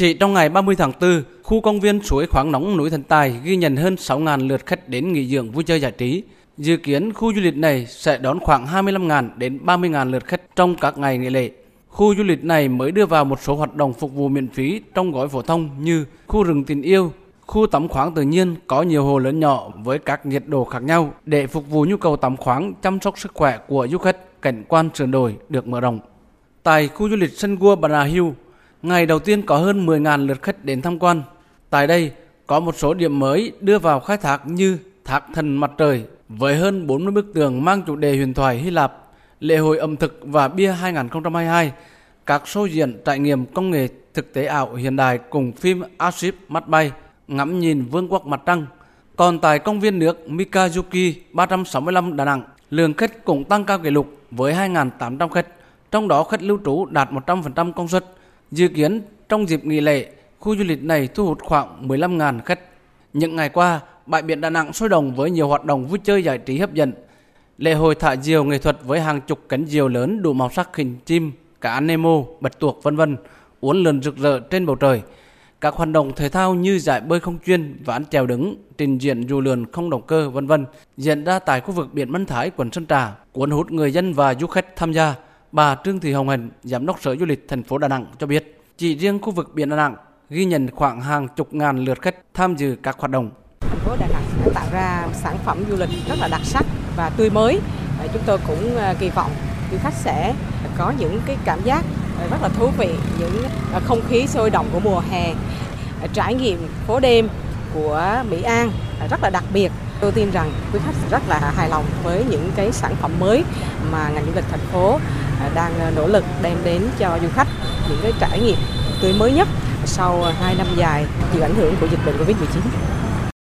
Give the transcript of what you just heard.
Chỉ trong ngày 30 tháng 4, khu công viên suối khoáng nóng núi Thần Tài ghi nhận hơn 6.000 lượt khách đến nghỉ dưỡng vui chơi giải trí. Dự kiến khu du lịch này sẽ đón khoảng 25.000 đến 30.000 lượt khách trong các ngày nghỉ lễ. Khu du lịch này mới đưa vào một số hoạt động phục vụ miễn phí trong gói phổ thông như khu rừng tình yêu, khu tắm khoáng tự nhiên có nhiều hồ lớn nhỏ với các nhiệt độ khác nhau để phục vụ nhu cầu tắm khoáng chăm sóc sức khỏe của du khách cảnh quan sườn đồi được mở rộng. Tại khu du lịch sân gua Bà Hill, ngày đầu tiên có hơn 10.000 lượt khách đến tham quan. Tại đây có một số điểm mới đưa vào khai thác như thác thần mặt trời với hơn 40 bức tường mang chủ đề huyền thoại Hy Lạp, lễ hội ẩm thực và bia 2022, các show diễn trải nghiệm công nghệ thực tế ảo hiện đại cùng phim Aship mắt bay, ngắm nhìn vương quốc mặt trăng. Còn tại công viên nước Mikazuki 365 Đà Nẵng, lượng khách cũng tăng cao kỷ lục với 2.800 khách, trong đó khách lưu trú đạt 100% công suất. Dự kiến trong dịp nghỉ lễ, khu du lịch này thu hút khoảng 15.000 khách. Những ngày qua, bãi biển Đà Nẵng sôi động với nhiều hoạt động vui chơi giải trí hấp dẫn. Lễ hội thả diều nghệ thuật với hàng chục cánh diều lớn đủ màu sắc hình chim, cá nemo, bạch tuộc vân vân uốn lượn rực rỡ trên bầu trời. Các hoạt động thể thao như giải bơi không chuyên, ván trèo đứng, trình diễn dù lượn không động cơ vân vân diễn ra tại khu vực biển Mân Thái, quận Sơn Trà, cuốn hút người dân và du khách tham gia. Bà Trương Thị Hồng Hạnh, giám đốc Sở Du lịch thành phố Đà Nẵng cho biết, chỉ riêng khu vực biển Đà Nẵng ghi nhận khoảng hàng chục ngàn lượt khách tham dự các hoạt động. Thành phố Đà Nẵng đã tạo ra sản phẩm du lịch rất là đặc sắc và tươi mới. Chúng tôi cũng ờ, kỳ vọng du khách sẽ có những cái cảm giác ờ, rất là thú vị, những ờ, không khí sôi động của mùa hè, trải nghiệm phố đêm của Mỹ An rất là đặc biệt. Tôi tin rằng quý khách rất là hài lòng với những cái sản phẩm mới mà ngành du lịch thành phố À, đang à, nỗ lực đem đến cho du khách những cái trải nghiệm tươi mới nhất sau à, 2 năm dài chịu ảnh hưởng của dịch bệnh Covid-19.